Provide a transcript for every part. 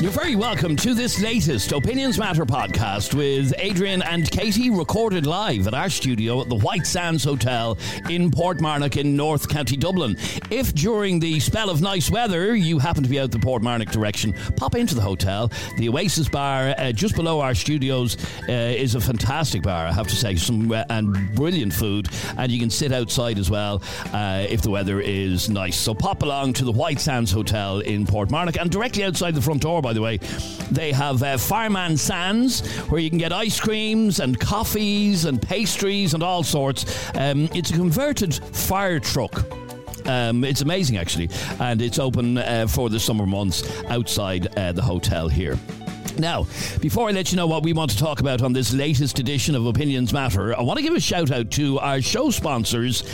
You're very welcome to this latest Opinions Matter podcast with Adrian and Katie, recorded live at our studio at the White Sands Hotel in Portmarnock in North County Dublin. If during the spell of nice weather you happen to be out the Portmarnock direction, pop into the hotel. The Oasis Bar, uh, just below our studios, uh, is a fantastic bar, I have to say, some uh, and brilliant food, and you can sit outside as well uh, if the weather is nice. So pop along to the White Sands Hotel in Portmarnock, and directly outside the front door by the way. They have uh, Fireman Sands, where you can get ice creams and coffees and pastries and all sorts. Um, it's a converted fire truck. Um, it's amazing, actually, and it's open uh, for the summer months outside uh, the hotel here. Now, before I let you know what we want to talk about on this latest edition of Opinions Matter, I want to give a shout out to our show sponsors,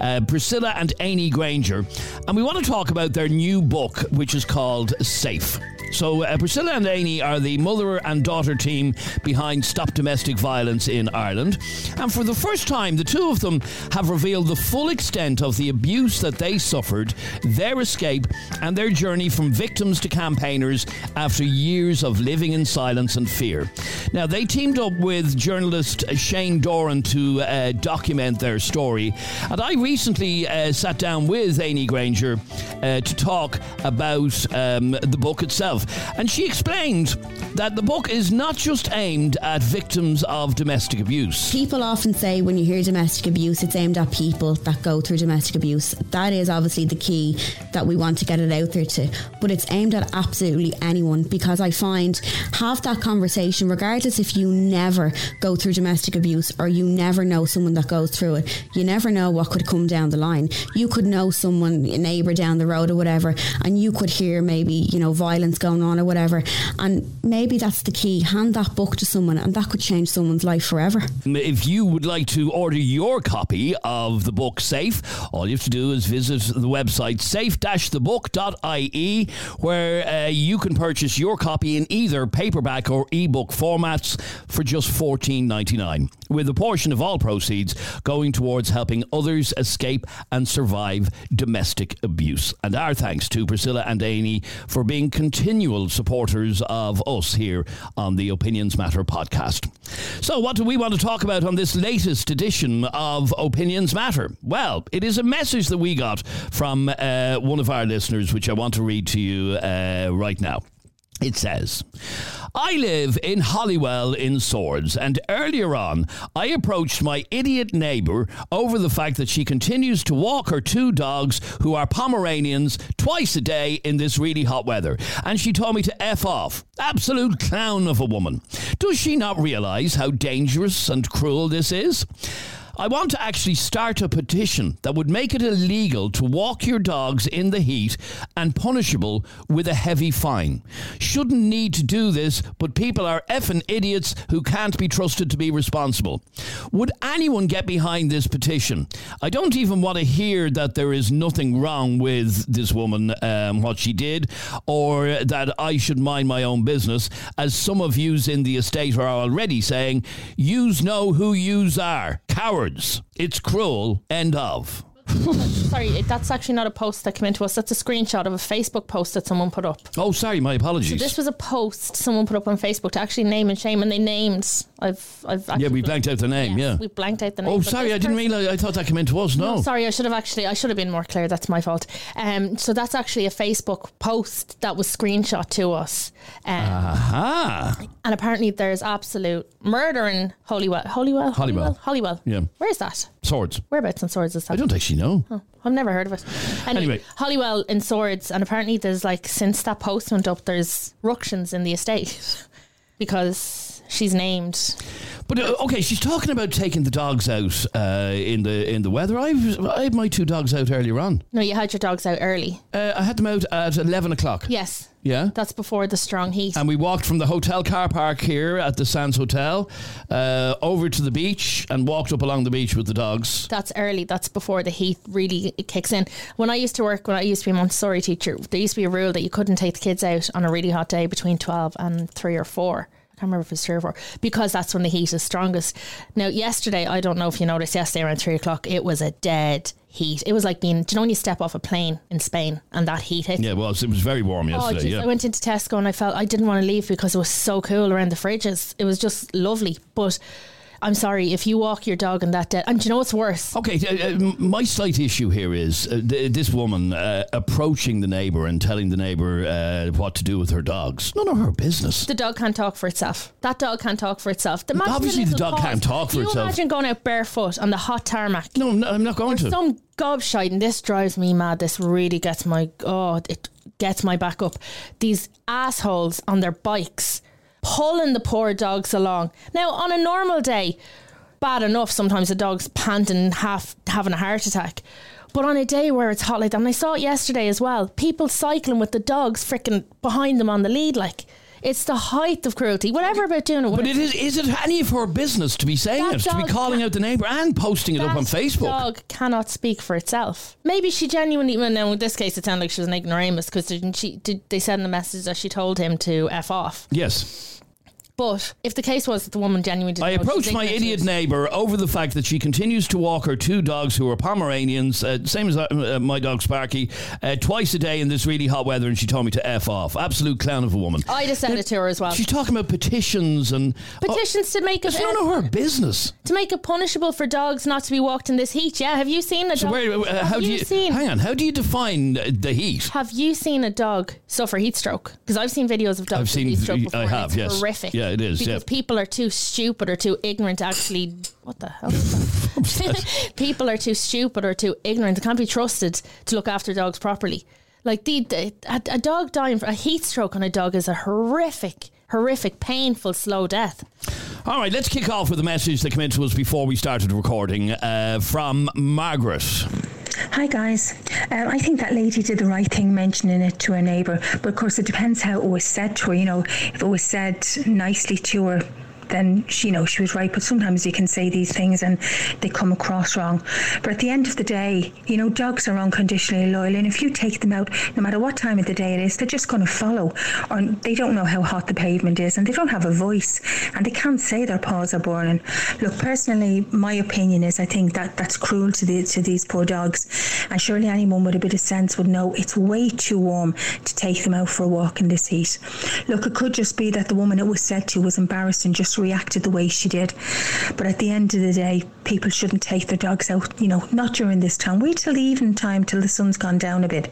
uh, Priscilla and Amy Granger, and we want to talk about their new book, which is called Safe. So, uh, Priscilla and Amy are the mother and daughter team behind Stop Domestic Violence in Ireland. And for the first time, the two of them have revealed the full extent of the abuse that they suffered, their escape, and their journey from victims to campaigners after years of living in silence and fear. Now, they teamed up with journalist Shane Doran to uh, document their story. And I recently uh, sat down with Amy Granger uh, to talk about um, the book itself. And she explained that the book is not just aimed at victims of domestic abuse. People often say when you hear domestic abuse, it's aimed at people that go through domestic abuse. That is obviously the key that we want to get it out there to. But it's aimed at absolutely anyone because I find have that conversation, regardless if you never go through domestic abuse or you never know someone that goes through it. You never know what could come down the line. You could know someone, a neighbour down the road or whatever, and you could hear maybe, you know, violence going on or whatever. And maybe that's the key. Hand that book to someone, and that could change someone's life forever. If you would like to order your copy of the book Safe, all you have to do is visit the website safe-thebook.ie, where uh, you can purchase your copy in either paperback or ebook formats for just $14.99, with a portion of all proceeds going towards helping others escape and survive domestic abuse. And our thanks to Priscilla and Amy for being continual supporters of us here on the Opinions Matter podcast. So, what do we want to talk about on this latest edition of Opinions Matter? Well, it is a message that we got from uh, one of our listeners, which I want to read to you uh, right now. It says, I live in Holywell in Swords, and earlier on, I approached my idiot neighbour over the fact that she continues to walk her two dogs, who are Pomeranians, twice a day in this really hot weather. And she told me to F off. Absolute clown of a woman. Does she not realise how dangerous and cruel this is? I want to actually start a petition that would make it illegal to walk your dogs in the heat and punishable with a heavy fine. Shouldn't need to do this, but people are effing idiots who can't be trusted to be responsible. Would anyone get behind this petition? I don't even want to hear that there is nothing wrong with this woman, um, what she did, or that I should mind my own business, as some of yous in the estate are already saying, yous know who yous are. Cowards. It's cruel. End of. Sorry, that's actually not a post that came into us. That's a screenshot of a Facebook post that someone put up. Oh, sorry, my apologies. So this was a post someone put up on Facebook to actually name and shame, and they named. I've, I've yeah, we blanked out the name. Yes, yeah, we blanked out the name. Oh, sorry, I didn't realize. I thought that came into us. No. No, sorry, I should have actually. I should have been more clear. That's my fault. Um, so that's actually a Facebook post that was screenshot to us. Um, Aha. and apparently there's absolute murder in Holywell. Holywell. Holywell. Holywell. Yeah. Where is that? Swords. Whereabouts in Swords is that? I don't actually know. I've never heard of it. Anyway, Anyway. Holywell in Swords, and apparently there's like since that post went up, there's ructions in the estate because she's named. But uh, okay, she's talking about taking the dogs out uh, in the in the weather. I've I had my two dogs out earlier on. No, you had your dogs out early. Uh, I had them out at eleven o'clock. Yes, Yeah. that's before the strong heat. And we walked from the hotel car park here at the Sands Hotel uh, over to the beach and walked up along the beach with the dogs. that's early. That's before the heat really kicks in. When I used to work, when I used to be a Montessori teacher, there used to be a rule that you couldn't take the kids out on a really hot day between twelve and three or four. I can't remember if it's three or four because that's when the heat is strongest. Now, yesterday, I don't know if you noticed, yesterday around three o'clock, it was a dead heat. It was like being, do you know when you step off a plane in Spain and that heat hits? Yeah, well, it was very warm Oh, yesterday. jeez, yeah. I went into Tesco and I felt I didn't want to leave because it was so cool around the fridges. It was just lovely. But I'm sorry, if you walk your dog in that dead, and do you know what's worse? Okay, uh, uh, my slight issue here is uh, th- this woman uh, approaching the neighbour and telling the neighbour uh, what to do with her dogs. None of her business. The dog can't talk for itself. That dog can't talk for itself. Imagine Obviously the dog can't talk for Can you itself. imagine going out barefoot on the hot tarmac? No, no, I'm not going to. Some gobshite, and this drives me mad. This really gets my oh, it gets my back up. These assholes on their bikes pulling the poor dogs along. Now, on a normal day, bad enough. Sometimes the dog's panting, half having a heart attack. But on a day where it's hot like that, and I saw it yesterday as well, people cycling with the dogs freaking behind them on the lead, like it's the height of cruelty. Whatever about doing it, But it is, is it any of her business to be saying it, to be calling out the neighbour and posting it up on Facebook? dog cannot speak for itself. Maybe she genuinely. Well, now in this case, it sounded like she was an ignoramus because didn't she? Did they send the message that she told him to f off? Yes. But if the case was that the woman genuinely didn't I know, approached my idiot neighbour over the fact that she continues to walk her two dogs who are Pomeranians, uh, same as uh, uh, my dog Sparky, uh, twice a day in this really hot weather, and she told me to F off. Absolute clown of a woman. I just have said it to her as well. She's talking about petitions and. Petitions to make it It's none of her business. to make it punishable for dogs not to be walked in this heat. Yeah, have you seen a So dog? where, uh, have how do you seen? hang on? How do you define the heat? Have you seen a dog suffer heat stroke? Because I've seen videos of dogs I've with seen- heat stroke I before. and have, yes. horrific. Yeah, it is, Because yeah. people are too stupid or too ignorant to actually. What the hell? People are too stupid or too ignorant. They can't be trusted to look after dogs properly. Like the, the a, a dog dying from a heat stroke on a dog is a horrific, horrific, painful, slow death. All right, let's kick off with a message that came in to us before we started recording uh, from Margaret. Hi guys, um, I think that lady did the right thing mentioning it to her neighbour, but of course it depends how it was said to her. You know, if it was said nicely to her, then she, you know she was right. But sometimes you can say these things and they come across wrong. But at the end of the day, you know, dogs are unconditionally loyal, and if you take them out, no matter what time of the day it is, they're just going to follow. Or they don't know how hot the pavement is, and they don't have a voice, and they can't say their paws are burning. Look, personally, my opinion is I think that that's cruel to the to these poor dogs, and surely anyone with a bit of sense would know it's way too warm to take them out for a walk in this heat. Look, it could just be that the woman it was said to was embarrassed and just reacted the way she did. But at the end of the day, people shouldn't take their dogs out, you know, not during this time. Wait till the evening time, till the sun's gone down a bit,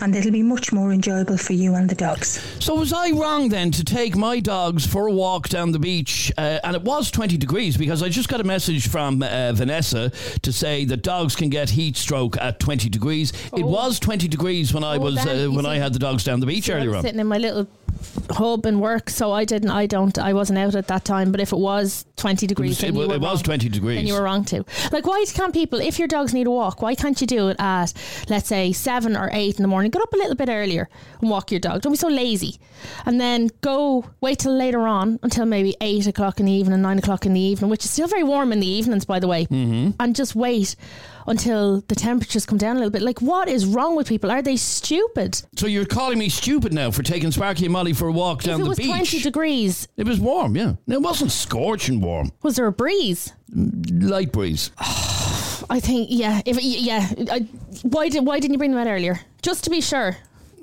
and it'll be much more enjoyable for you and the dogs. So was I wrong then to take my dogs for a walk down the beach? Uh, and it was 20 degrees because I just got a message from uh, Vanessa to say that dogs can get heat stroke at 20 degrees. It was 20 degrees when I Oh, was uh, when I had the dogs down the beach I earlier was on. sitting in my little hub and work, so I didn't. I don't. I wasn't out at that time. But if it was twenty It degrees, was, then it you were it was wrong. 20 degrees. And you were wrong too. Like, why can't people, if your dogs need a walk, why can't you do it at, let's say, seven or eight in the morning? Get up a little bit earlier and walk your dog. Don't be so lazy. And then go, wait till later on until maybe eight o'clock in the evening, nine o'clock in the evening, which is still very warm in the evenings, by the way. Mm-hmm. And just wait until the temperatures come down a little bit. Like, what is wrong with people? Are they stupid? So you're calling me stupid now for taking Sparky and Molly for a walk down if it the was beach? 20 degrees, it was warm, yeah. It wasn't scorching warm. Was there a breeze? Light breeze. I think, yeah. If yeah, I, why did why didn't you bring them out earlier? Just to be sure.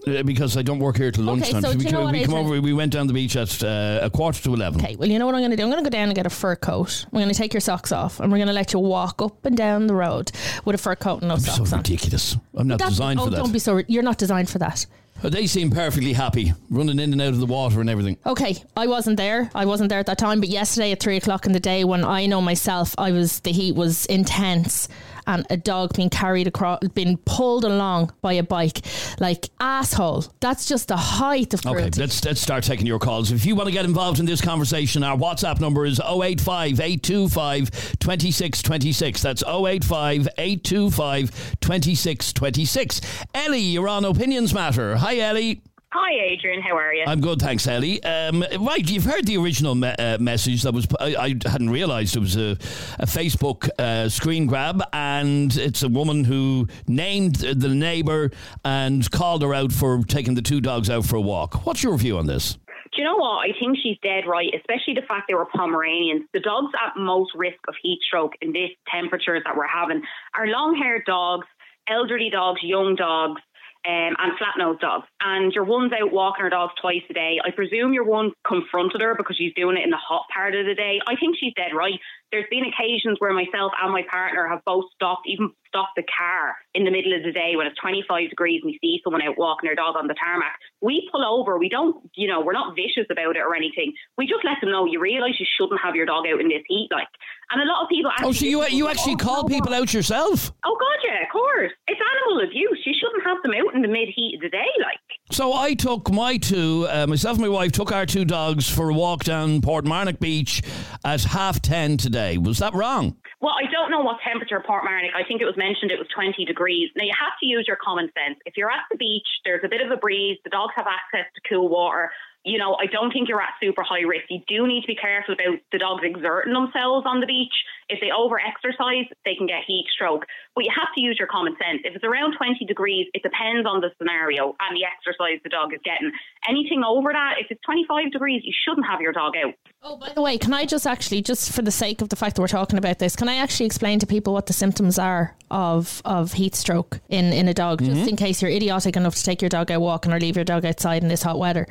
Uh, because I don't work here till lunchtime. Okay, so we, you know come- what, we come over. We went down the beach at uh, a quarter to eleven. Okay, well, you know what I'm going to do? I'm going to go down and get a fur coat. I'm going to take your socks off, and we're going to let you walk up and down the road with a fur coat and no So socks on. ridiculous. I'm not designed oh, for that. don't be so. You're not designed for that. But they seem perfectly happy, running in and out of the water and everything. Okay, I wasn't there. I wasn't there at that time. But yesterday at three o'clock in the day, when I know myself, I was the heat was intense, and a dog being carried across, being pulled along by a bike, like asshole. That's just the height of cruelty. Okay, let's let's start taking your calls. If you want to get involved in this conversation, our WhatsApp number is 085 825 2626. That's 085 825 2626. Ellie, you're on Opinions Matter. Hi, Ellie. Hi, Adrian. How are you? I'm good, thanks, Ellie. Um, right, you've heard the original me- uh, message that was. I, I hadn't realised it was a, a Facebook uh, screen grab, and it's a woman who named the neighbour and called her out for taking the two dogs out for a walk. What's your view on this? Do you know what? I think she's dead right, especially the fact they were Pomeranians. The dogs at most risk of heat stroke in this temperatures that we're having are long haired dogs, elderly dogs, young dogs. Um, and flat nosed dogs. And your one's out walking her dogs twice a day. I presume your one confronted her because she's doing it in the hot part of the day. I think she's dead right. There's been occasions where myself and my partner have both stopped, even stopped the car in the middle of the day when it's 25 degrees and we see someone out walking their dog on the tarmac. We pull over. We don't, you know, we're not vicious about it or anything. We just let them know you realise you shouldn't have your dog out in this heat, like. And a lot of people. Actually oh, so you you actually call people out yourself? Oh God, yeah, of course. It's animal abuse. You shouldn't have them out in the mid heat of the day, like. So I took my two, uh, myself and my wife took our two dogs for a walk down Portmarnock Beach at half ten today. Was that wrong? Well, I don't know what temperature Portmarnock. I think it was mentioned it was 20 degrees. Now you have to use your common sense. If you're at the beach, there's a bit of a breeze. The dogs have access to cool water you know, I don't think you're at super high risk. You do need to be careful about the dogs exerting themselves on the beach. If they over exercise, they can get heat stroke. But you have to use your common sense. If it's around 20 degrees, it depends on the scenario and the exercise the dog is getting. Anything over that, if it's 25 degrees, you shouldn't have your dog out. Oh, by the way, can I just actually, just for the sake of the fact that we're talking about this, can I actually explain to people what the symptoms are of of heat stroke in, in a dog, mm-hmm. just in case you're idiotic enough to take your dog out walking or leave your dog outside in this hot weather?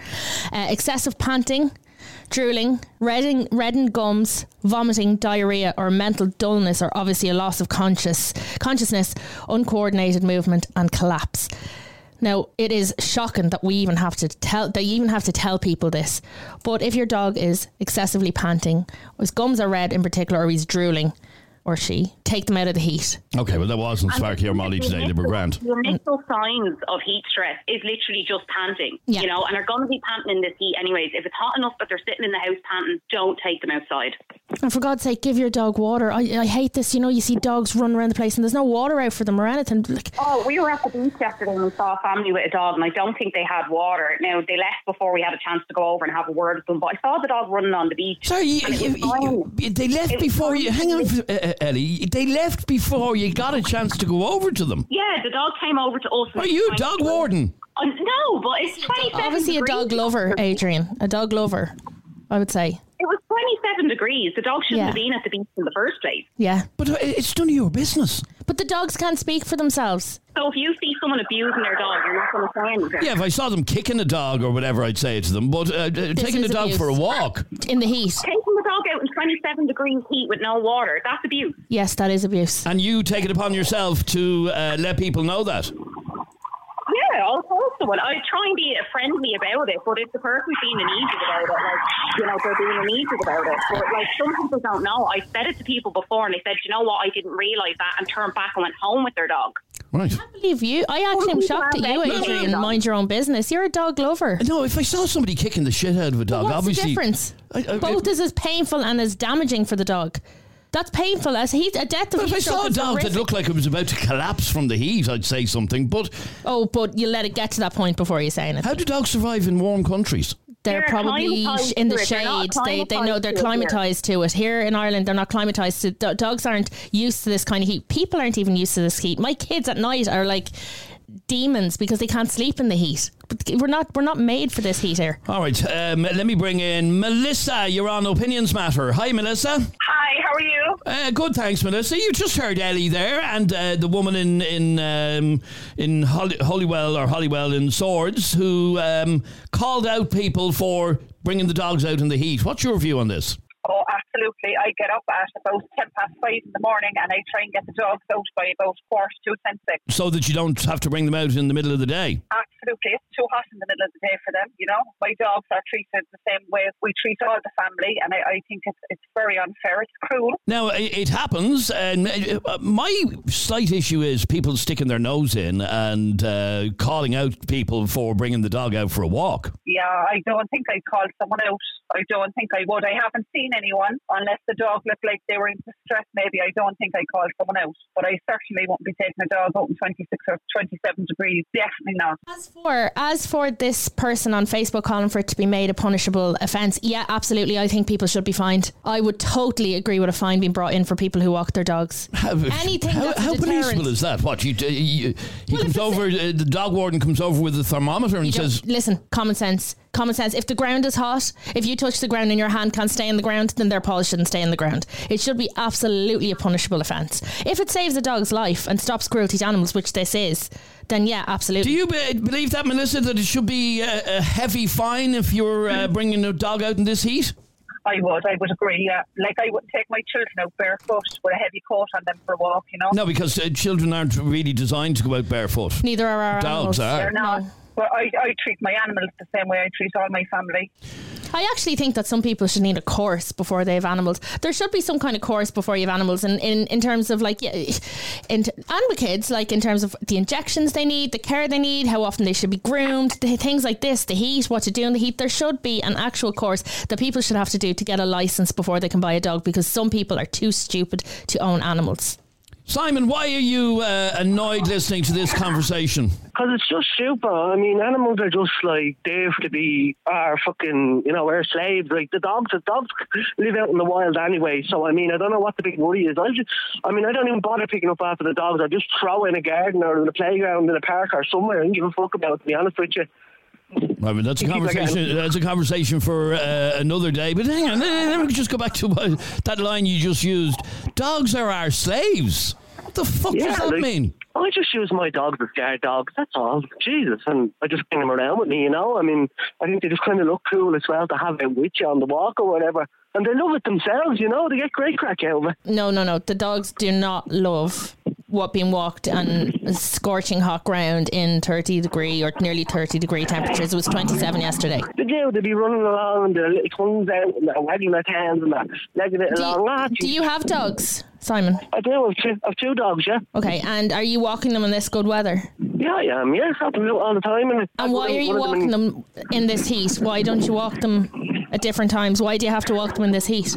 Uh, excessive panting, drooling, redden, reddened gums, vomiting, diarrhea, or mental dullness, or obviously a loss of conscious consciousness, uncoordinated movement, and collapse. Now, it is shocking that we even have to tell they even have to tell people this. But if your dog is excessively panting, his gums are red in particular, or he's drooling, or she, take them out of the heat. Okay, well, that wasn't Sparky or Molly today. They were grand. The initial signs of heat stress is literally just panting, yeah. you know, and they're going to be panting in this heat anyways. If it's hot enough but they're sitting in the house panting, don't take them outside. And for God's sake, give your dog water. I, I hate this. You know, you see dogs run around the place and there's no water out for them or anything. Like, oh, we were at the beach yesterday and we saw a family with a dog, and I don't think they had water. Now, they left before we had a chance to go over and have a word with them, but I saw the dog running on the beach. Sorry, you, you, you, they left before you. Hang on, uh, uh, Ellie. They left before you got a chance to go over to them. Yeah, the dog came over to us. Are you a dog warden? Uh, no, but it's 27 Obviously a dog lover, Adrian. A dog lover, I would say. It was 27 degrees. The dog shouldn't yeah. have been at the beach in the first place. Yeah. But uh, it's none of your business. But the dogs can't speak for themselves. So if you see someone abusing their dog, you're not going to say anything. Yeah, if I saw them kicking a dog or whatever, I'd say it to them. But uh, taking the dog abuse. for a walk. In the heat. Taking the dog out in 27 degrees heat with no water, that's abuse. Yes, that is abuse. And you take it upon yourself to uh, let people know that. Yeah, I'll talk to one. I try and be friendly about it, but if the person's being an idiot about it, like, you know, they're being an idiot about it. But, like, some people don't know. I said it to people before and they said, you know what, I didn't realise that and turned back and went home with their dog. Right. I can't believe you. I actually am shocked at you, Adrian. Mind your own business. You're a dog lover. No, if I saw somebody kicking the shit out of a dog, What's obviously. the difference? I, I, Both is as painful and as damaging for the dog. That's painful. As heat, a death of If I saw a dog that looked like it was about to collapse from the heat, I'd say something. But oh, but you let it get to that point before you say anything. How do dogs survive in warm countries? They're, they're probably in the shade. They they know they're climatized to it. Here in Ireland, they're not climatized to. Dogs aren't used to this kind of heat. People aren't even used to this heat. My kids at night are like demons because they can't sleep in the heat. But we're not we're not made for this heat here. All right, um, let me bring in Melissa. You're on Opinions Matter. Hi, Melissa. Hi, how are you? Uh, good, thanks, Melissa. You just heard Ellie there, and uh, the woman in in um, in Holly, Holywell or Holywell in Swords who um, called out people for bringing the dogs out in the heat. What's your view on this? Oh, absolutely. I get up at about 10 past 5 in the morning and I try and get the dogs out by about quarter to 10 6. So that you don't have to bring them out in the middle of the day? Absolutely. It's too hot in the middle of the day for them, you know. My dogs are treated the same way we treat all the family and I, I think it's, it's very unfair. It's cruel. Now, it, it happens. And uh, my slight issue is people sticking their nose in and uh, calling out people for bringing the dog out for a walk. Yeah, I don't think I'd call someone out. I don't think I would. I haven't seen anyone unless the dog looked like they were in distress. Maybe I don't think I called someone else, but I certainly won't be taking a dog out in 26 or 27 degrees. Definitely not. As for as for this person on Facebook calling for it to be made a punishable offence, yeah, absolutely. I think people should be fined. I would totally agree with a fine being brought in for people who walk their dogs. How, Anything how, that's how punishable is that? What you, you he well, comes over, uh, the dog warden comes over with a thermometer and says, "Listen, common sense." common sense. If the ground is hot, if you touch the ground and your hand can't stay in the ground, then their paws shouldn't stay in the ground. It should be absolutely a punishable offence. If it saves a dog's life and stops cruelty to animals, which this is, then yeah, absolutely. Do you be- believe that, Melissa, that it should be a, a heavy fine if you're uh, bringing a dog out in this heat? I would, I would agree. Yeah, like I wouldn't take my children out barefoot with a heavy coat on them for a walk. You know, No, because uh, children aren't really designed to go out barefoot. Neither are our Dogs animals. are. they're not. But I, I treat my animals the same way I treat all my family. I actually think that some people should need a course before they have animals. There should be some kind of course before you have animals, in, in, in terms of like, yeah, and with kids, like in terms of the injections they need, the care they need, how often they should be groomed, the things like this, the heat, what to do in the heat. There should be an actual course that people should have to do to get a license before they can buy a dog because some people are too stupid to own animals. Simon, why are you uh, annoyed listening to this conversation? Because it's just stupid. I mean, animals are just like there to be our fucking, you know, our slaves. Like the dogs, the dogs live out in the wild anyway. So I mean, I don't know what the big worry is. I just, I mean, I don't even bother picking up after the dogs. I just throw in a garden or in a playground in a park or somewhere. I don't give a fuck about it. To be honest with you. Right, but that's a You like conversation. That's a conversation for uh, another day. But hang on, let me just go back to what, that line you just used. Dogs are our slaves. What the fuck does that like, mean? I just use my dogs as guard dogs. That's all. Jesus, and I just bring them around with me. You know, I mean, I think they just kind of look cool as well to have them with you on the walk or whatever. And they love it themselves. You know, they get great crack out of it. No, no, no. The dogs do not love what being walked on scorching hot ground in 30 degree or nearly 30 degree temperatures. It was 27 yesterday. They do. They'd be running along and their little tongues out and they're wagging their tails and they're legging it Do along. Ah, you, do you have dogs, Simon? I do. I've two, I've two dogs, yeah. Okay, and are you walking them in this good weather? Yeah, I am. Yeah, I have them out all the time. And, And why are you walking them in this heat? Why don't you walk them at different times? Why do you have to walk them in this heat?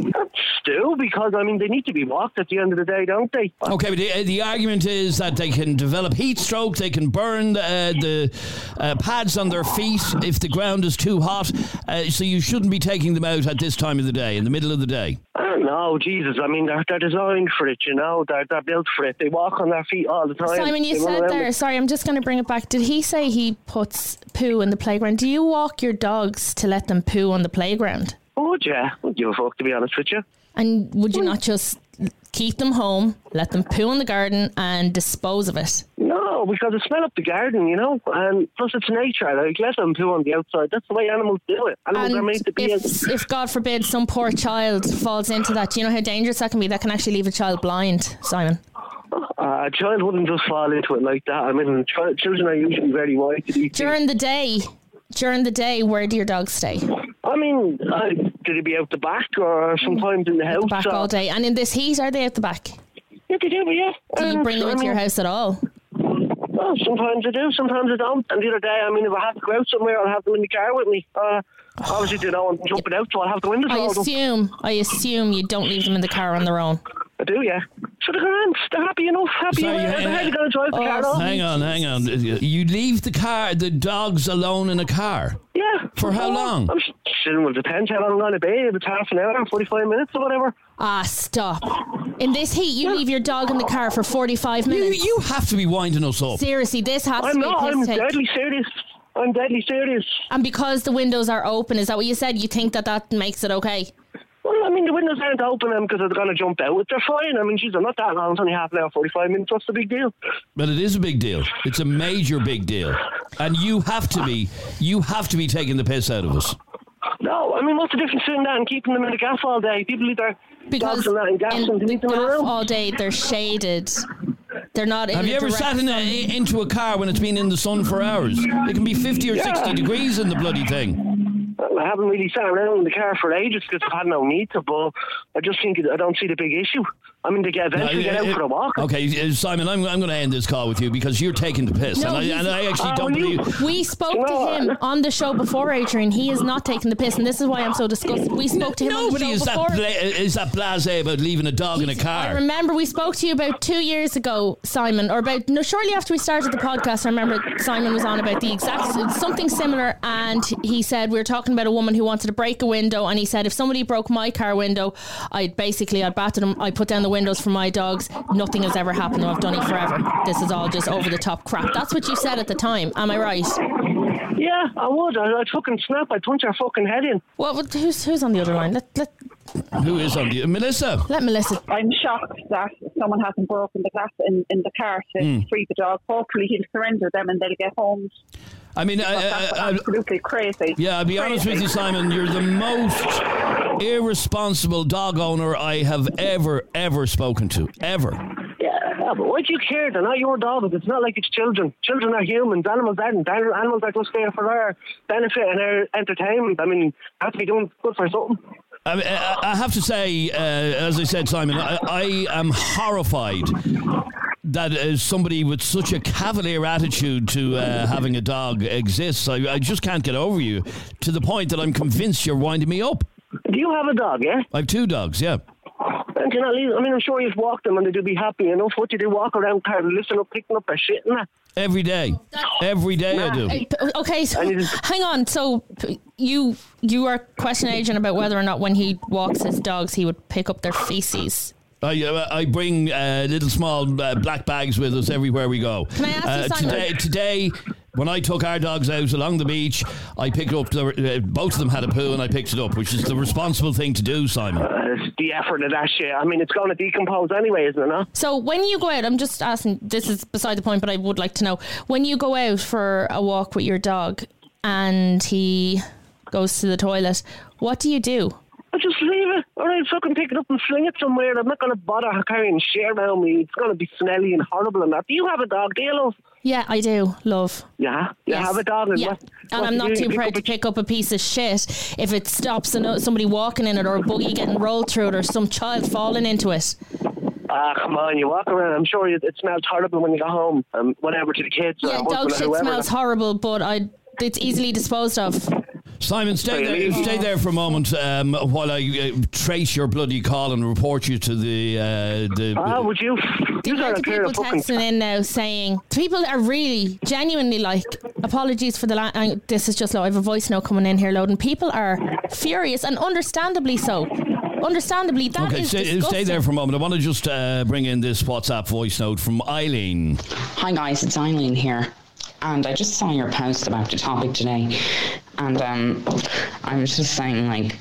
Still, because I mean, they need to be walked at the end of the day, don't they? Okay, but the, the argument is that they can develop heat stroke, they can burn uh, the uh, pads on their feet if the ground is too hot. Uh, so you shouldn't be taking them out at this time of the day, in the middle of the day. I Jesus. I mean, they're, they're designed for it, you know. They're, they're built for it. They walk on their feet all the time. Simon, you They said there, it. sorry, I'm just going to bring it back. Did he say he puts poo in the playground? Do you walk your dogs to let them poo on the playground? Would you? Would give a fuck, to be honest with you? And would you not just keep them home, let them poo in the garden, and dispose of it? No, because it smell up the garden, you know. And plus, it's nature. Like, let them poo on the outside. That's the way animals do it. Animals are made to be. if, if God forbid some poor child falls into that, do you know how dangerous that can be? That can actually leave a child blind, Simon. Uh, a child wouldn't just fall into it like that. I mean, ch- children are usually very wise to these things. During the day, during the day, where do your dogs stay? I mean, uh, did he be out the back or sometimes in the house? Back or- all day. And in this heat, are they at the back? Yeah, they do, yeah. Do you Um, bring them into your house at all? Well, sometimes I do, sometimes I don't. And the other day, I mean, if I have to go out somewhere, I'll have them in the car with me. Uh, obviously, they don't want jumping out, so I'll have the windows I assume, I assume you don't leave them in the car on their own. I do, yeah. So they're grand. They're happy enough. Happy Sorry, enough. you- They're going to drive the Oh, car off. Hang on, hang on. You leave the car, the dogs alone in a car. Yeah. For how long? I'm s- saying, well, it depends how long I'm going to be. If it's half an hour, 45 minutes or whatever. Ah, stop. In this heat, you leave your dog in the car for 45 minutes. you have to be winding us up. Seriously, this has I'm to be not. a I'm piss take. deadly serious. I'm deadly serious. And because the windows are open, is that what you said? You think that that makes it okay? Well, I mean, the windows aren't open because they're going to jump out. They're fine. I mean, geez, they're not that long. It's only half an hour, 45 minutes. What's the big deal? But it is a big deal. It's a major big deal. And you have to be you have to be taking the piss out of us. No, I mean, what's the difference between that and keeping them in the gaff all day? People leave their Because dogs and that in gaffs and they the leave them gaff around. all day, they're shaded. They're not. in Have you ever sat in a, into a car when it's been in the sun for hours? It can be 50 or 60 degrees in the bloody thing. I haven't really sat around in the car for ages because I've had no need to, but I just think I don't see the big issue. I mean, they get eventually get out for a walk. Okay, uh, Simon, I'm, I'm going to end this call with you because you're taking the piss. No, and, I, and I actually Oh, don't you- believe. We spoke No, to him on the show before, Adrian. He is not taking the piss, and this is why I'm so disgusted. We spoke to him Nobody on the is show that, before. bla- is that blase about leaving a dog in a car. I remember we spoke to you about two years ago, Simon, or about no, shortly after we started the podcast. I remember Simon was on about the exact something similar, and he said we were talking about a woman who wanted to break a window, and he said if somebody broke my car window, I'd basically I'd batted them, I put down the windows for my dogs. Nothing has ever happened. I've done it forever. This is all just over the top crap. That's what you said at the time. Am I right? Yeah, I would. I, I'd fucking snap. I'd punch her fucking head in. What? what- Who's who's on the other line? Let let Who is on the uh, Melissa? let Melissa. I'm shocked that someone hasn't broken the glass in, in the car to hmm. free the dog. Hopefully he'll surrender them and they'll get home. I mean, I, I, I, absolutely crazy. yeah, I'll be honest with you, Simon. You're the most irresponsible dog owner I have ever, ever spoken to. Ever. Yeah, but why do you care? They're not your dogs. It's not like it's children. Children are humans. Animals aren't. Animals are just there for our benefit and our entertainment. I mean, have to be doing good for something. I, mean, I, I have to say, uh, as I said, Simon, I, I am horrified that uh, somebody with such a cavalier attitude to uh, having a dog exists. I, I just can't get over you to the point that I'm convinced you're winding me up. Do you have a dog? Yeah. I have two dogs, yeah. And you know, I mean, I'm sure you've walked them and they do be happy enough. What you do, walk around, kind of listen up, picking up their shit and that. Every day. Every day I do. Okay, so I hang on. So you you are question agent about whether or not when he walks his dogs he would pick up their feces. I, uh, I bring uh, little small uh, black bags with us everywhere we go. Can I ask you uh, something? today, today, when I took our dogs out along the beach, I picked up the, uh, both of them had a poo and I picked it up, which is the responsible thing to do, Simon. Uh, the effort of that shit. I mean, it's going to decompose anyway, isn't it? No? So when you go out, I'm just asking. This is beside the point, but I would like to know when you go out for a walk with your dog and he goes to the toilet. What do you do? I just leave it. All right, fucking pick it up and fling it somewhere. I'm not going to bother carrying shit around me. It's going to be smelly and horrible and that. Do you have a dog? Do you, love? Yeah, I do, love. Yeah. You Yes. have a dog? And yeah. what, and what I'm not too proud to pick up a piece of shit if it stops somebody walking in it or a buggy getting rolled through it or some child falling into it. Ah, come on, you walk around. I'm sure it, it smells horrible when you go home. Um, whatever to the kids. or Yeah, dog shit whoever. smells horrible, but I it's easily disposed of. Simon, stay there, stay there for a moment um, while I uh, trace your bloody call and report you to the. Uh, the Ah, would you? The You amount of people texting in now saying people are really genuinely like apologies for the la- uh, this is just low. I have a voice note coming in here loading. People are furious and understandably so. Understandably, that is Okay, stay, stay there for a moment. I want to just uh, bring in this WhatsApp voice note from Eileen. Hi guys, it's Eileen here, and I just saw your post about the topic today, and um, I was just saying like,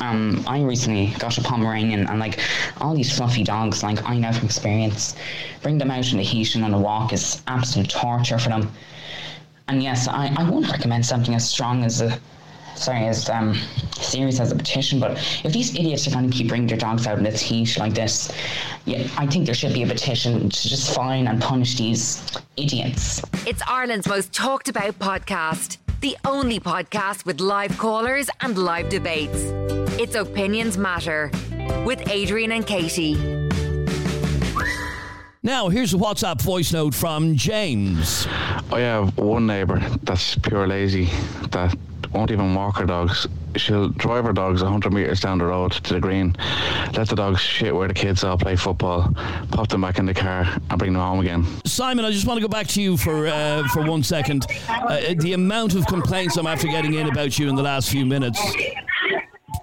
um, I recently got a Pomeranian, and like all these fluffy dogs, like I know from experience, bring them out in the heat and on a walk is absolute torture for them. And yes, I, I won't recommend something as strong as a sorry, as um, serious as a petition, but if these idiots are going to keep bringing their dogs out in this heat like this, yeah, I think there should be a petition to just fine and punish these idiots. It's Ireland's most talked about podcast. The only podcast with live callers and live debates. It's Opinions Matter with Adrian and Katie. Now, here's a WhatsApp voice note from James. I have one neighbour that's pure lazy that won't even walk her dogs. She'll drive her dogs 100 metres down the road to the green, let the dogs shit where the kids all play football, pop them back in the car and bring them home again. Simon, I just want to go back to you for uh, for one second. Uh, the amount of complaints I'm after getting in about you in the last few minutes.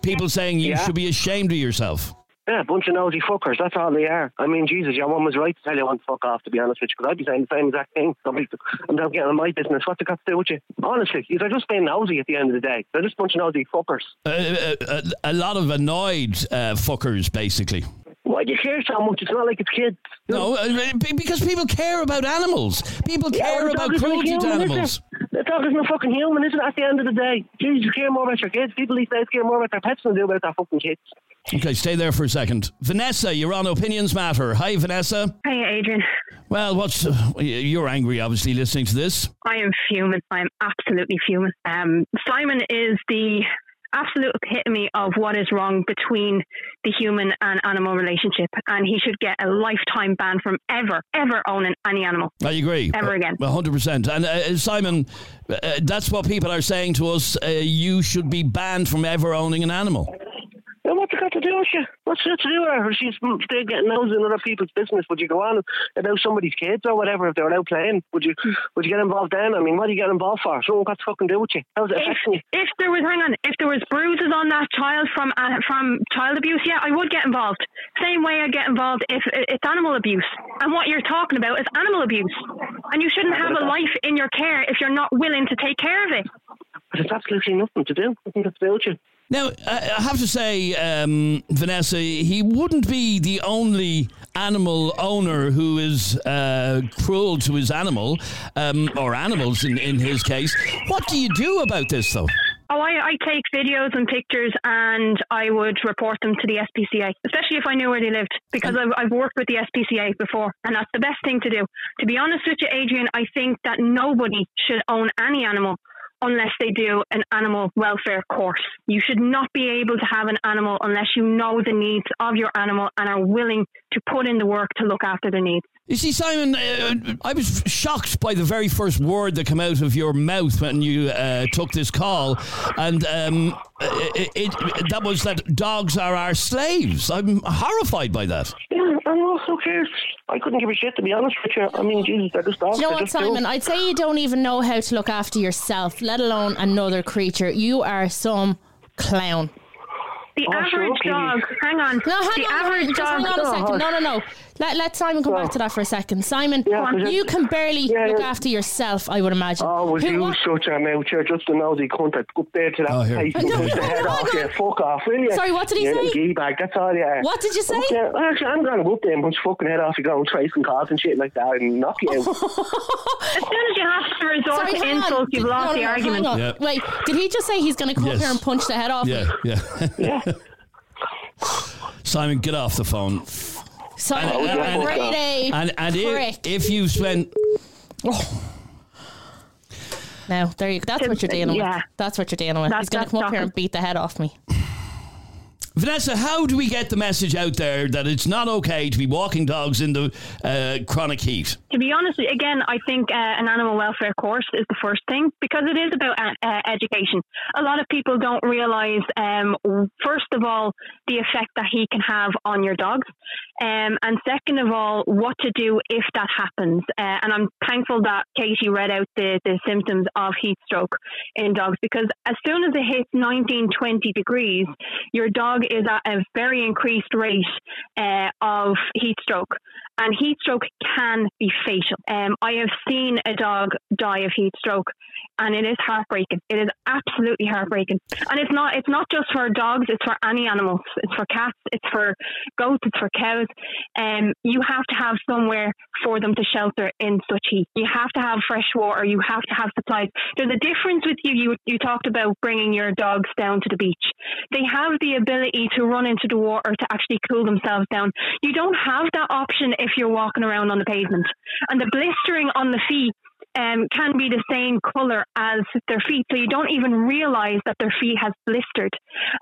People saying you Yeah. should be ashamed of yourself. Yeah, a bunch of nosy fuckers. That's all they are. I mean, Jesus, your mum was right to tell you one fuck off, to be honest with you, because I'd be saying the same exact thing. I'm not getting on my business. What's it got to do with you? Honestly, they're just being nosy at the end of the day. They're just a bunch of nosy fuckers. Uh, uh, uh, a lot of annoyed uh, fuckers, basically. Why do you care so much? It's not like it's kids. No, uh, because people care about animals. People care well, the about dog isn't a cruelty to human, is animals. it? The dog isn't a fucking human, is it? At the end of the day, Jesus, you care more about your kids. People these days care more about their pets than they do about their fucking kids. Okay, stay there for a second. Vanessa, you're on Opinions Matter. Hi, Vanessa. Hi, Adrian. Well, what's uh, you're angry, obviously, listening to this. I am fuming. I'm absolutely fuming. Um, Simon is the absolute epitome of what is wrong between the human and animal relationship, and he should get a lifetime ban from ever, ever owning any animal. I agree. Ever again. Well, 100%. And uh, Simon, uh, that's what people are saying to us. Uh, you should be banned from ever owning an animal. And what's it got to do with you? What's it got to do with her? She's still getting nosy in other people's business. Would you go on about somebody's kids or whatever if they were out playing? Would you would you get involved then? I mean, what do you get involved for? Someone got to fucking do with you. How's it If, affecting you? if there was, hang on, if there was bruises on that child from uh, from child abuse, yeah, I would get involved. Same way I get involved if it's animal abuse. And what you're talking about is animal abuse. And you shouldn't have a life in your care if you're not willing to take care of it. But it's absolutely nothing to do. Nothing to do with you. Now, I have to say, um, Vanessa, he wouldn't be the only animal owner who is uh, cruel to his animal, um, or animals in, in his case. What do you do about this, though? Oh, I, I take videos and pictures and I would report them to the SPCA, especially if I knew where they lived, because I've, I've worked with the SPCA before, and that's the best thing to do. To be honest with you, Adrian, I think that nobody should own any animal unless they do an animal welfare course. You should not be able to have an animal unless you know the needs of your animal and are willing to put in the work to look after their needs. You see, Simon, uh, I was shocked by the very first word that came out of your mouth when you uh, took this call, and um, it, it, that was that dogs are our slaves. I'm horrified by that. Yeah, I know. Who cares? I couldn't give a shit to be honest with you. I mean, Jesus, they're just dogs. You know what, Simon? dogs. I'd say you don't even know how to look after yourself, let alone another creature. You are some clown. The Oh, average okay. dog, hang on. No, hang the on, average just dog. hang on a second. No, no, no. Let, let Simon come back to that for a second. Simon, Yeah, 'cause you it- can barely yeah, look yeah. after yourself, I would imagine. Oh, was Who- you what- such a mouth? You're just a nosy cunt. I'd go up there to that Oh, here. place No, and no, punch the head no, off hang you. Fuck off, will you? Sorry, what did he you say? little gee bag, that's all you are. What did you say? Okay, actually, I'm going to go up there and punch fucking head off you go and trace and cars and shit like that and knock you out. As soon as you have to resort Sorry, to hang on. insults, you've Did- lost no, the argument. Yeah. Wait, did he just say he's going to come up here and punch the head off Yeah, me? yeah. yeah. Simon, get off the phone. Simon, And- you're and- a A And and prick. if, if you spent Now, there you go. That's what you're dealing Yeah. with. That's what you're dealing with. That's- he's going to come up here and beat the head off me. Vanessa, how do we get the message out there that it's not okay to be walking dogs in the uh, chronic heat? To be honest, again, I think uh, an animal welfare course is the first thing because it is about uh, uh, education. A lot of people don't realise, um, first of all, the effect that he can have on your dogs, um, and second of all, what to do if that happens. Uh, and I'm thankful that Katie read out the, the symptoms of heat stroke in dogs because as soon as it hits 19, 20 degrees, your dog is at a very increased rate uh, of heat stroke. And heat stroke can be fatal. Um, I have seen a dog die of heat stroke, and it is heartbreaking. It is absolutely heartbreaking. And it's not it's not just for dogs; it's for any animals. It's for cats. It's for goats. It's for cows. Um, you have to have somewhere for them to shelter in such heat. You have to have fresh water. You have to have supplies. There's a difference with you. You you talked about bringing your dogs down to the beach. They have the ability to run into the water to actually cool themselves down. You don't have that option if you're walking around on the pavement. And the blistering on the feet um, can be the same colour as their feet. So you don't even realise that their feet has blistered.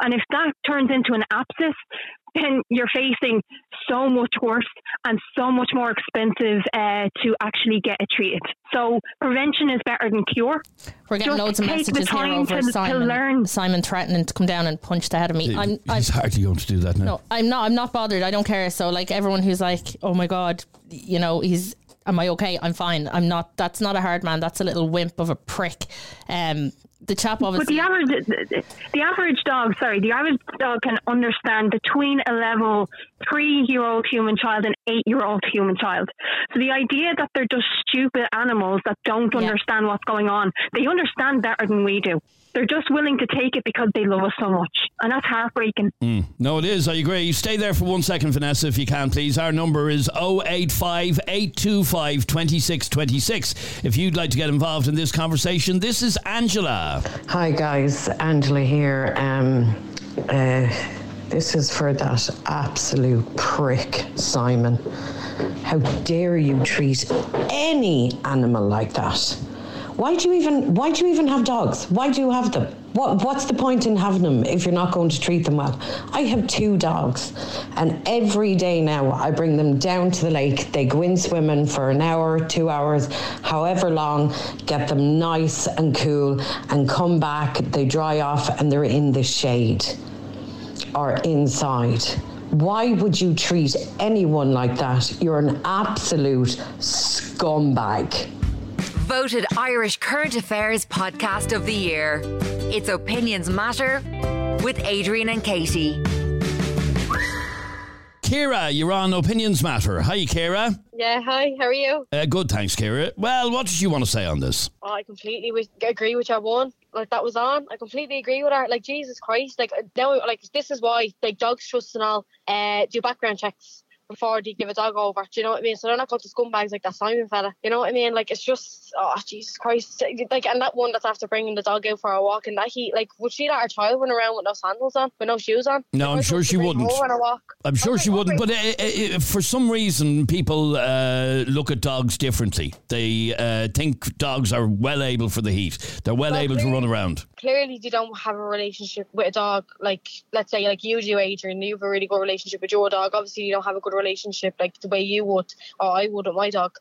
And if that turns into an abscess, then you're facing so much worse and so much more expensive uh, to actually get it treated. So prevention is better than cure. We're getting Just loads of messages here time over to- to Simon. learn. Simon threatening to come down and punch the head of me. I'm, I'm He's hardly going to do that now. no, I'm not. I'm not bothered. I don't care. So like everyone who's like, oh my god, you know, he's. Am I okay? I'm fine. I'm not. That's not a hard man. That's a little wimp of a prick. Um, the chap obviously. But the average, the, the average dog, sorry, the average dog can understand between a level three-year-old human child and eight-year-old human child. So the idea that they're just stupid animals that don't understand what's going on, they understand better than we do. They're just willing to take it because they love us so much, and that's heartbreaking. No, it is. I agree. You stay there for one second, Vanessa, if you can, please. Our number is 085 825 2626. If you'd like to get involved in this conversation, this is Angela. Hi guys, Angela here. Um, uh, this is for that absolute prick, Simon. How dare you treat any animal like that? Why do you even why do you even have dogs? Why do you have them? What what's the point in having them if you're not going to treat them well? I have two dogs and every day now I bring them down to the lake. They go in swimming for an hour, two hours, however long, get them nice and cool and come back, they dry off and they're in the shade or inside. Why would you treat anyone like that? You're an absolute scumbag. Voted Irish Current Affairs Podcast of the Year. It's Opinions Matter with Adrian and Katie. Kira, you're on Opinions Matter. Hi, Kira. Yeah, hi, how are you? Uh, good, thanks, Kira. Well, what did you want to say on this? Oh, I completely agree with your one. Like that was on. I completely agree with her. Like Jesus Christ. Like now, like this is why like dogs trust and all. Uh, do background checks before they give a dog over. Do you know what I mean? So they're not going to scumbags like that Simon fella. You know what I mean? Like it's just oh Jesus Christ. Like and that one that's after bringing the dog out for a walk in that heat. Like would she let her child run around with no sandals on, with no shoes on? No, I'm sure she wouldn't. her on a walk? I'm sure she wouldn't, but uh, uh, uh, for some reason, people uh, look at dogs differently. They uh, think dogs are well able for the heat. They're well able to run around. Clearly you don't have a relationship with a dog. Like let's say like you do Adrian you have a really good relationship with your dog. Obviously you don't have a good relationship like the way you would or I would with my dog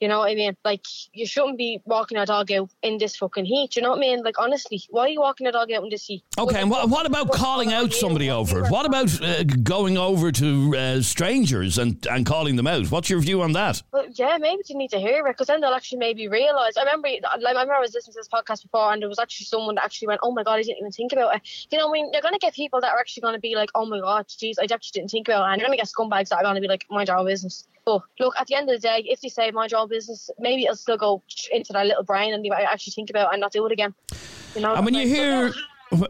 you know what I mean like you shouldn't be walking a dog out in this fucking heat you know what I mean like honestly why are you walking a dog out in this heat Okay, and what, what about calling out somebody over? What about uh, going over to uh, strangers and, and calling them out? What's your view on that? Well, yeah, maybe you need to hear it because then they'll actually maybe realise. I remember, like, I remember I was listening to this podcast before, and there was actually someone that actually went, "Oh my god, I didn't even think about it." You know, what I mean, you're going to get people that are actually going to be like, "Oh my god, jeez, I actually didn't think about it," and you're going to get scumbags that are going to be like, "Mind your own business." But look, at the end of the day, if they say mind your own business, maybe it'll still go into their little brain and they might actually think about it and not do it again. You know, And when you hear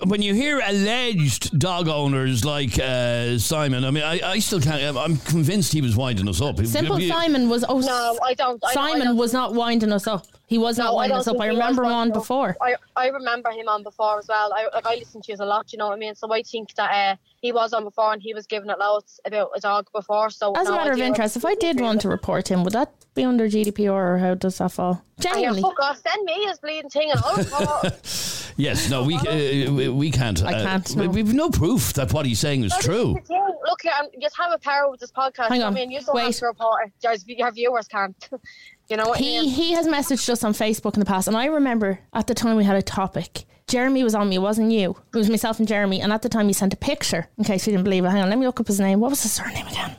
when you hear alleged dog owners like uh, Simon, I mean, I, I still can't. I'm convinced he was winding us up. Simple You- Simon was. Oh, No, I don't. I, Simon I don't was not winding us up. He was not No, I winding us up. I remember him on winding up. before. I, I remember him on before as well. I like I listened to you a lot, you know what I mean. So I think that uh, he was on before and he was giving it loads about a dog before. So As a matter of interest, if I did want to report him, would that be under GDPR or how does that fall? And yeah, Genuinely. fuck off, send me his bleeding thing and I'll. Yes, no, we uh, we, we can't. I can't, no. We've no proof that what he's saying is No, true. is the thing. Look here, I'm, you have a power with this podcast. Hang I mean, you don't wait. have to report it. Your, your viewers can't. you know what I He mean? he has messaged us on Facebook in the past, and I remember at the time we had a topic. Jeremy was on me, it wasn't you. It was myself and Jeremy, and at the time he sent a picture. In case you didn't believe it, hang on, let me look up his name. What was his surname again?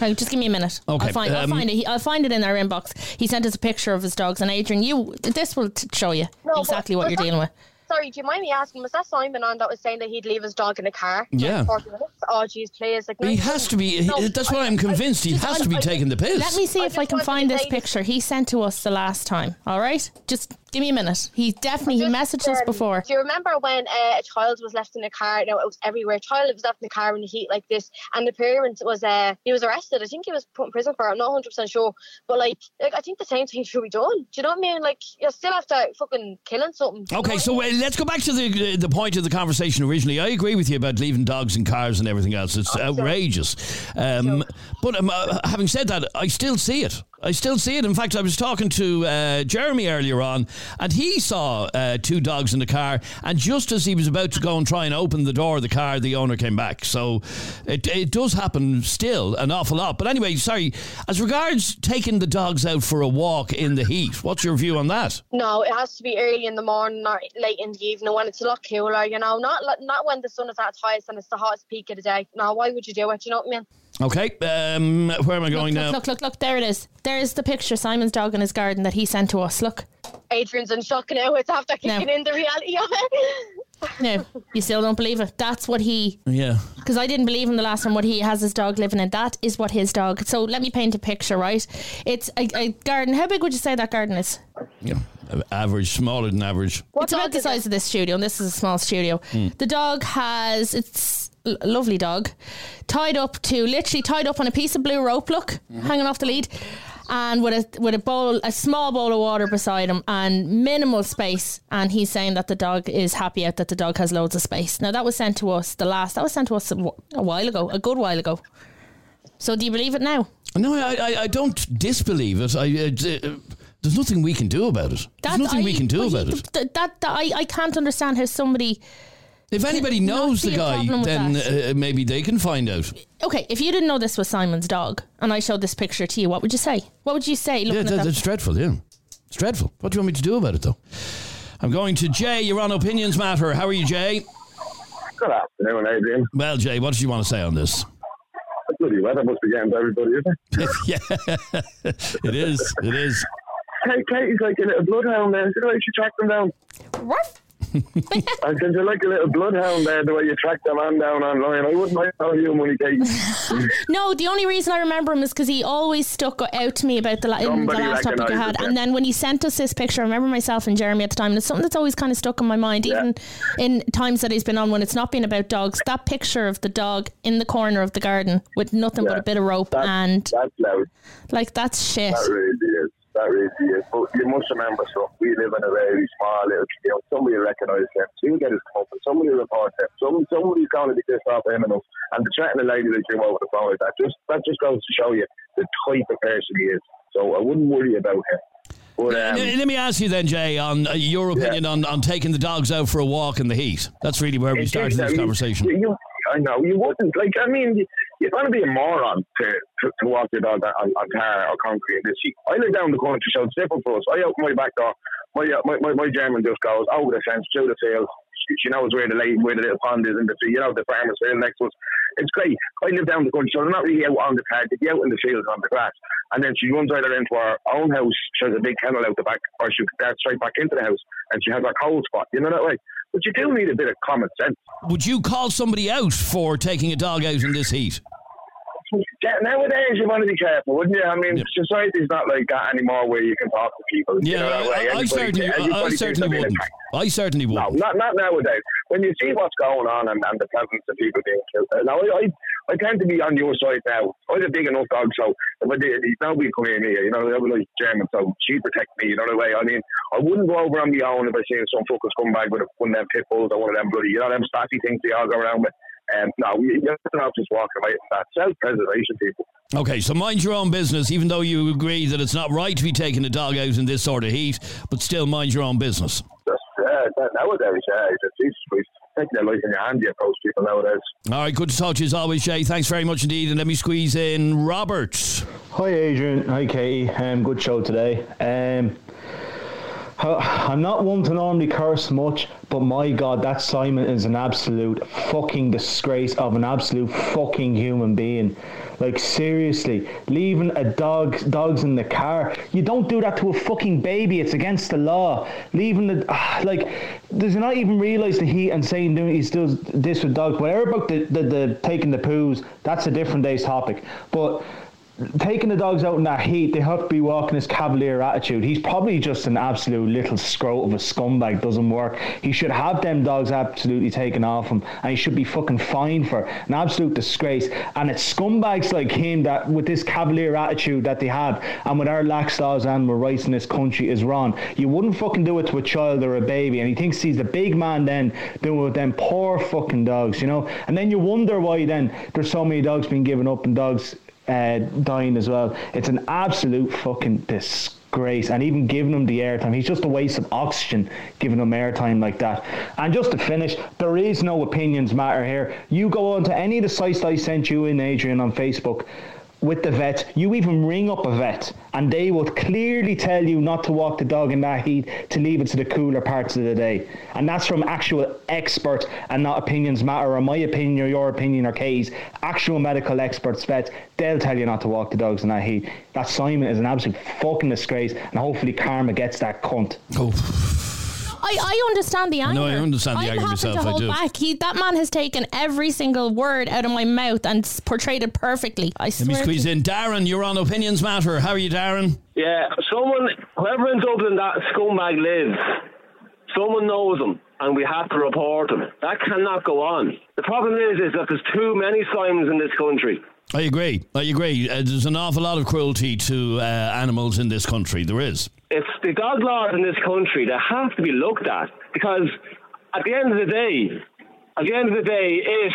Hang on, just give me a minute. Okay, I'll find, I'll um, find it. He, I'll find it in our inbox. He sent us a picture of his dogs, and Adrian, you this will t- show you No, but- exactly what but you're that- dealing with. Sorry, do you mind me asking? Was that Simon on that was saying that he'd leave his dog in the car? Yeah. Like 40 minutes? Oh, jeez, please. Like, no, He you has to be. No, that's why I- I'm convinced he just- has to be taking the piss. Let me see I if I can find this say- picture he sent to us the last time. All right, just give me a minute. He definitely he Just, messaged us um, before. Do you remember when uh, a child was left in a car? No, it was everywhere. A child was left in a car in the heat like this, and the parent was uh, he was arrested. I think he was put in prison for it. I'm not 100 percent sure, but like, like I think the same thing should be done. Do you know what I mean? Like, you still have to fucking killing something. Do you know Okay, so I uh, let's go back to the the point of the conversation originally. I agree with you about leaving dogs in cars and everything else. It's outrageous. Um, but um, uh, having said that, I still see it. I still see it. In fact, I was talking to uh, Jeremy earlier on, and he saw uh, two dogs in the car. And just as he was about to go and try and open the door of the car, the owner came back. So it, it does happen still an awful lot. But anyway, sorry. As regards taking the dogs out for a walk in the heat, what's your view on that? No, it has to be early in the morning or late in the evening when it's a lot cooler. You know, not not when the sun is at its highest and it's the hottest peak of the day. No, why would you do it? You know what I mean? Okay, um, where am I going look, now? look, look, look, there it is. There's the picture Simon's dog in his garden that he sent to us. Look. Adrian's in shock now. It's after kicking in the reality of it. No, you still don't believe it. That's what he Yeah. because I didn't believe him the last time what he has his dog living in. That is what his dog. So let me paint a picture, right? It's a, a garden. How big would you say that garden is? Yeah, average, smaller than average. it's about the size of this studio, and this is a small studio. Hmm. The dog has it's a lovely dog, tied up to literally tied up on a piece of blue rope. Look, Mm-hmm. hanging off the lead, and with a with a bowl, a small bowl of water beside him, and minimal space. And he's saying that the dog is happy out that the dog has loads of space. Now that was sent to us the last. That was sent to us a, a while ago, a good while ago. So do you believe it now? No, I, I, I don't disbelieve it. I, uh, uh, there's nothing we can do about it. There's nothing we can do about he- it. th- that, that- I, I can't understand how somebody. If anybody knows the guy, then uh, maybe they can find out. Okay, if you didn't know this was Simon's dog, and I showed this picture to you, what would you say? What would you say? Yeah, Looking that, at that? that's dreadful. Yeah, it's dreadful. What do you want me to do about it, though? I'm going to Jay. You're on Opinions Matter. How are you, Jay? Good afternoon, Adrian. Well, Jay, what did you want to say on this? The bloody weather must be getting to everybody, isn't it? yeah, it is. It is. Kate, Katie's like a little bloodhound there. Should I should track them down? and since you're like a little bloodhound there, the way you track the man down online, I wouldn't mind telling you money case. No, the only reason I remember him is because he always stuck out to me about the, la- the last topic I had. it, yeah. And then when he sent us this picture, I remember myself and Jeremy at the time, and it's something that's always kind of stuck in my mind, even in times that he's been on when it's not been about dogs. That picture of the dog in the corner of the garden with nothing but a bit of rope and That's loud. like that's shit. That really is. That really is. But you must remember, so we live in a very small little town. Somebody recognise him. He'll get his comfort. Somebody will report him. Some, somebody's going to be pissed off him enough. And the threatening a lady that came over the phone that, just, that just goes to show you the type of person he is. So I wouldn't worry about him. But, um, Let me ask you then, Jay, on uh, your opinion on, on taking the dogs out for a walk in the heat. That's really where we started this conversation. You, you, I know you wouldn't like. I mean, you- you're going to be a moron to, to, to walk your dog on, on tar or concrete this heat. I live down the country, so it's different for us. I open my back door. My uh, my, my, my German just goes over the fence, through the field. She, she knows where the lake, where the little pond is in the. You know, the farmer's field next to us. It's great. I live down the country, so they're not really out on the tar. They'd be out in the field on the grass. And then she runs either into our own house. She has a big kennel out the back, or she starts straight back into the house, and she has her cold spot. You know that way. But you do need a bit of common sense. Would you call somebody out for taking a dog out in this heat? Nowadays you want to be careful, wouldn't you? I mean, society's not like that anymore, where you can talk to people. you know, Yeah, that way. I, I certainly, I, I certainly wouldn't. I certainly wouldn't. not not nowadays. When you see what's going on and, and the presence of people being killed. Now, I, I tend to be on your side now. I'm a big enough dog, so if I did, nobody come near me. You know, I was like German, so she protect me. You know the way. I mean, I wouldn't go over on my own if I seen some fuckers come back with a, one of them pit bulls or one of them bloody, you know, them staffy things they all go around with. Um, no, you, you're not just walking away from that. Self-preservation, people. Okay, so mind your own business, even though you agree that it's not right to be taking a dog out in this sort of heat, but still mind your own business. Just, uh, nowadays, yeah, it's Jesus Christ. Taking their life in your hand, you approach people nowadays. All right, good to talk to you as always, Jay. Thanks very much indeed. And let me squeeze in Robert. Hi, Adrian. Hi, Katie. Um, good show today. Um, ho- I'm not one to normally curse much, but my God, that Simon is an absolute fucking disgrace of an absolute fucking human being. Like seriously, leaving a dog dogs in the car. You don't do that to a fucking baby. It's against the law. Leaving the ah, like, does he not even realise the heat and saying doing he does this with dogs? Whatever about the, the, the taking the poos, that's a different day's topic. But taking the dogs out in that heat, they have to be walking his cavalier attitude. He's probably just an absolute little scrote of a scumbag. Doesn't work. He should have them dogs absolutely taken off him, and he should be fucking fined for an absolute disgrace. And it's scumbags like him that, with this cavalier attitude that they have, and with our lax laws and animal rights in this country is wrong. You wouldn't fucking do it to a child or a baby, and he thinks he's the big man then doing it with them poor fucking dogs, you know. And then you wonder why then there's so many dogs being given up and dogs uh, dying as well. It's an absolute fucking disgrace. And even giving him the airtime, he's just a waste of oxygen giving him airtime like that. And just to finish, there is no opinions matter here. You go on to any of the sites I sent you in, Adrian, on Facebook. With the vet, you even ring up a vet and they will clearly tell you not to walk the dog in that heat, to leave it to the cooler parts of the day. And that's from actual expert and not opinions matter or my opinion or your opinion or Kay's. Actual medical experts, vets, they'll tell you not to walk the dogs in that heat. That Simon is an absolute fucking disgrace and hopefully karma gets that cunt. I, I understand the I anger. know, I understand the I'm anger having myself, To I hold do. back. He, that man has taken every single word out of my mouth and s- portrayed it perfectly. I Let me swear. squeeze to- in Darren. You're on Opinions Matter. How are you, Darren? Yeah, someone, whoever in Dublin that scumbag lives, someone knows him, and we have to report him. That cannot go on. The problem is, is that there's too many Simons in this country. I agree. I agree. Uh, there's an awful lot of cruelty to uh, animals in this country. There is. The dog laws in this country that have to be looked at because at the end of the day, at the end of the day, if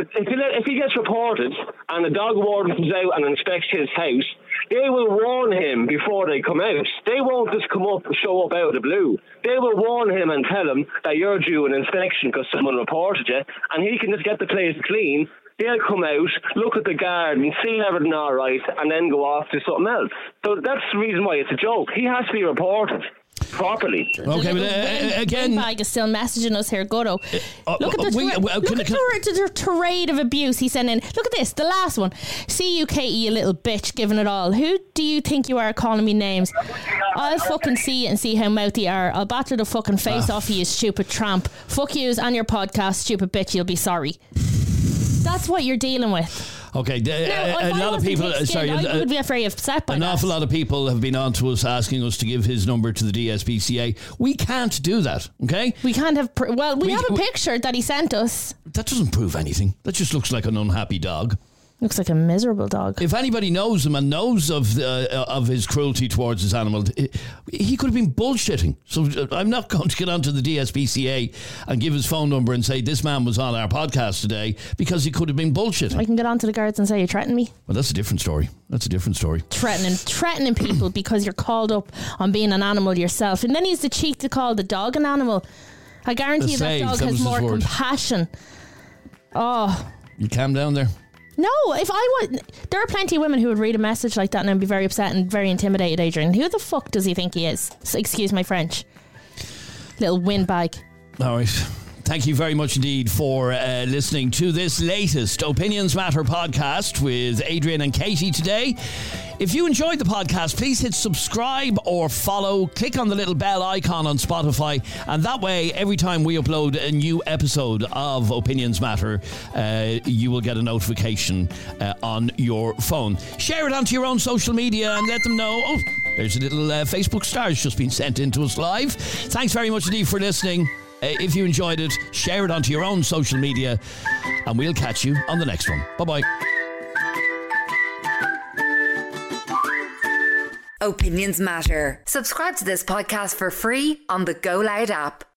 if he, if he gets reported and the dog warden comes out and inspects his house, they will warn him before they come out. They won't just come up and show up out of the blue. They will warn him and tell him that you're due an inspection because someone reported you, and he can just get the place clean. They'll come out, look at the garden, see everything all right, and then go off to something else. So that's the reason why it's a joke. He has to be reported. properly. Okay, but uh, again, Bag is still messaging us here, Godo. uh, look at the, we- tir- we- uh, look can- at can- the, the tirade of abuse he's sending. Look at this, the last one. See you, Katie, you little bitch, giving it all. Who do you think you are calling me names? I'll fucking see you and see how mouthy you are. I'll batter the fucking face Ah. off of you, stupid tramp. Fuck yous and your podcast, stupid bitch. You'll be sorry. That's what you're dealing with. Okay, d- Now, a I lot of wasn't people. thick-skinned, sorry, I uh, would be very upset by an that. awful lot of people have been on to us asking us to give his number to the DSPCA. We can't do that. Okay, we can't have. Pr- well, we, We- have a we- picture that he sent us. that doesn't prove anything. That just looks like an unhappy dog. Looks like a miserable dog. If anybody knows him and knows of uh, of his cruelty towards his animal, he could have been bullshitting. So uh, I'm not going to get onto the DSPCA and give his phone number and say this man was on our podcast today because he could have been bullshitting. I can get onto the guards and say you threatened me. Well, that's a different story. That's a different story. threatening threatening people because you're called up on being an animal yourself and then he's the cheek to call the dog an animal I guarantee you that dog that has more compassion oh You calm down there. No if I would there are plenty of women who would read a message like that and be very upset and very intimidated Adrian who the fuck does he think he is So, excuse my French little windbag All right. Thank you very much indeed for uh, listening to this latest Opinions Matter podcast with Adrian and Katie today. If you enjoyed the podcast, please hit subscribe or follow. Click on the little bell icon on Spotify, and that way, every time we upload a new episode of Opinions Matter, uh, you will get a notification uh, on your phone. Share it onto your own social media and let them know. Oh, there's a little uh, Facebook star just been sent in to us live. Thanks very much indeed for listening. Uh, if you enjoyed it, share it onto your own social media, and we'll catch you on the next one. Bye bye. Opinions matter. Subscribe to this podcast for free on the Go Loud app.